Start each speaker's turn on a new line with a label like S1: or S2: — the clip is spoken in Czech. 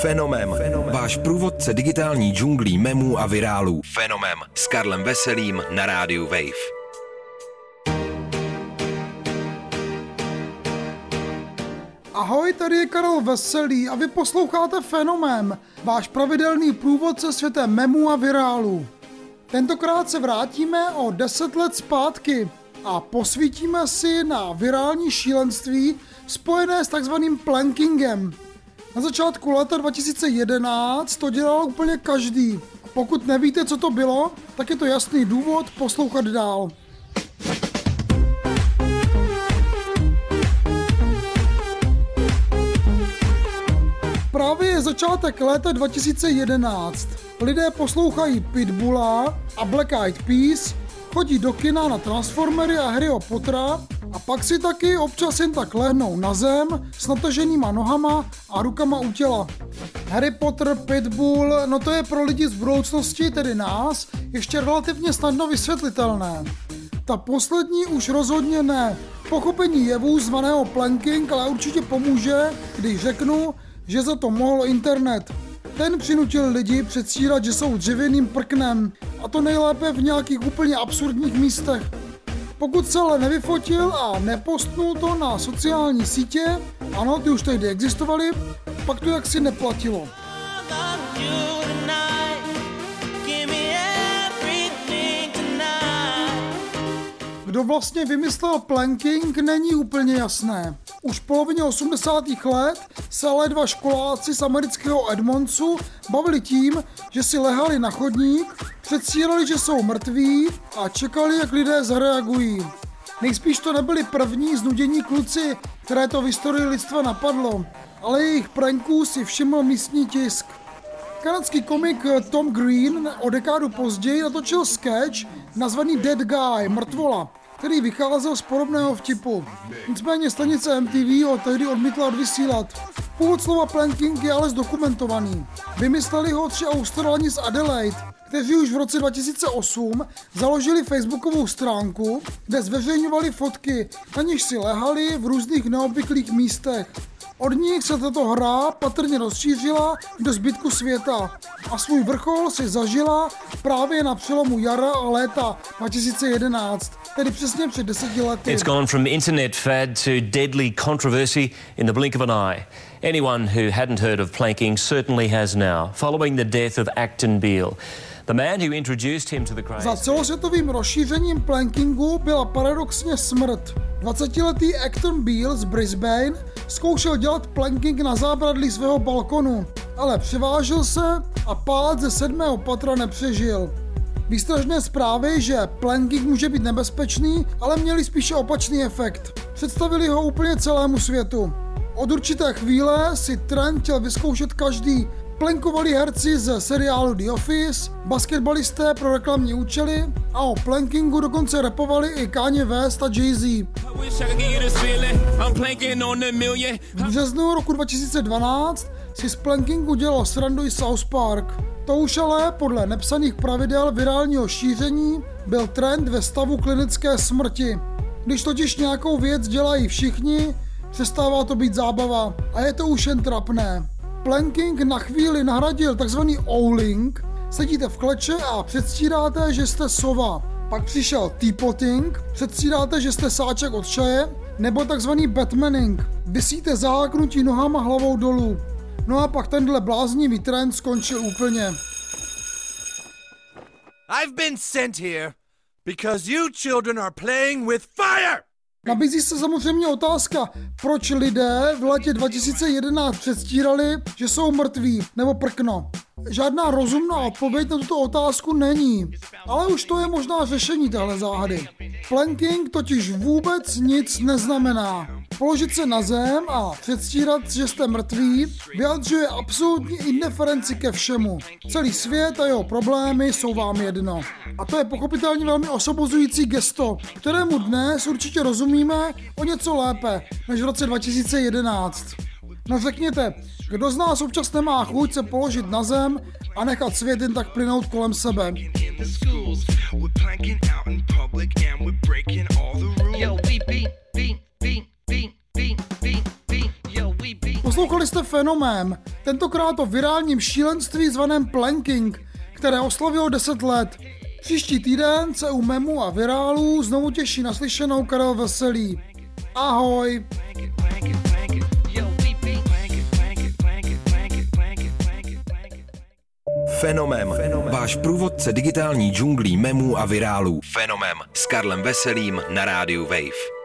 S1: Fenomem. Váš průvodce digitální džunglí memů a virálů. Fenomem. S Karlem Veselým na rádiu Wave.
S2: Ahoj, tady je Karel Veselý a vy posloucháte Fenomem, váš pravidelný průvodce světem memů a virálů. Tentokrát se vrátíme o 10 let zpátky a posvítíme si na virální šílenství spojené s takzvaným plankingem. Na začátku leta 2011 to dělal úplně každý. Pokud nevíte, co to bylo, tak je to jasný důvod poslouchat dál. Právě je začátek léta 2011. Lidé poslouchají Pitbulla a Black Eyed Peas, chodí do kina na Transformery a hry o Pottera a pak si taky občas jen tak lehnou na zem s nataženýma nohama a rukama u těla. Harry Potter, Pitbull, no to je pro lidi z budoucnosti, tedy nás, ještě relativně snadno vysvětlitelné. Ta poslední už rozhodně ne. Pochopení jevu zvaného planking ale určitě pomůže, když řeknu, že za to mohl internet. Ten přinutil lidi předstírat, že jsou dřevěným prknem a to nejlépe v nějakých úplně absurdních místech. Pokud se ale nevyfotil a nepostnul to na sociální sítě, ano, ty už tehdy existovaly, pak to jaksi neplatilo. Kdo vlastně vymyslel planking, není úplně jasné. Už v polovině 80. let se ale dva školáci z amerického Edmondsu bavili tím, že si lehali na chodník, předstírali, že jsou mrtví a čekali, jak lidé zareagují. Nejspíš to nebyli první znudění kluci, které to v historii lidstva napadlo, ale jejich pranků si všiml místní tisk. Kanadský komik Tom Green o dekádu později natočil sketch nazvaný Dead Guy, mrtvola, který vycházel z podobného vtipu. Nicméně stanice MTV ho tehdy odmítla odvysílat. Původ slova planking je ale zdokumentovaný. Vymysleli ho tři Australani z Adelaide, kteří už v roce 2008 založili facebookovou stránku, kde zveřejňovali fotky, na nich si lehali v různých neobvyklých místech. Od nich se tato hra patrně rozšířila do zbytku světa a svůj vrchol si zažila právě na přelomu jara a léta 2011, tedy přesně před deseti lety.
S3: It's gone from internet fad to deadly controversy in the blink of an eye. Anyone who hadn't heard of planking certainly has now, following the death of Acton Beale. The man who introduced him to the craze.
S2: Za celosvětovým rozšířením plankingu byla paradoxně smrt. 20-letý Acton Beale z Brisbane zkoušel dělat planking na zábradlí svého balkonu, ale převážil se a pád ze sedmého patra nepřežil. Výstražné zprávy, že planking může být nebezpečný, ale měli spíše opačný efekt. Představili ho úplně celému světu. Od určité chvíle si trend chtěl vyzkoušet každý. Plankovali herci ze seriálu The Office, basketbalisté pro reklamní účely a o plankingu dokonce repovali i Kanye West a Jay-Z. V březnu roku 2012 si z plankingu dělal srandu i South Park. To už ale podle nepsaných pravidel virálního šíření byl trend ve stavu klinické smrti. Když totiž nějakou věc dělají všichni, přestává to být zábava a je to už jen trapné. Planking na chvíli nahradil takzvaný owling, sedíte v kleče a předstíráte, že jste sova. Pak přišel teapotting, předstíráte, že jste sáček od čaje, nebo takzvaný batmaning, vysíte zaháknutí nohama hlavou dolů. No a pak tenhle bláznivý trend skončil úplně.
S4: I've been sent here because you children are playing with fire!
S2: Nabízí se samozřejmě otázka, proč lidé v letě 2011 předstírali, že jsou mrtví nebo prkno. Žádná rozumná odpověď na tuto otázku není, ale už to je možná řešení téhle záhady. Planking totiž vůbec nic neznamená. Položit se na zem a předstírat, že jste mrtví, vyjadřuje absolutní indiferenci ke všemu. Celý svět a jeho problémy jsou vám jedno. A to je pochopitelně velmi osobozující gesto, kterému dnes určitě rozumíme o něco lépe než v roce 2011. No řekněte, kdo z nás občas nemá chuť se položit na zem a nechat svět jen tak plynout kolem sebe? Poslouchali jste fenomén, tentokrát o virálním šílenství zvaném planking, které oslavilo 10 let. Příští týden se u memu a virálů znovu těší naslyšenou Karel Veselý. Ahoj!
S1: Fenomem. Váš průvodce digitální džunglí memů a virálů. Fenomem s Karlem Veselým na rádiu Wave.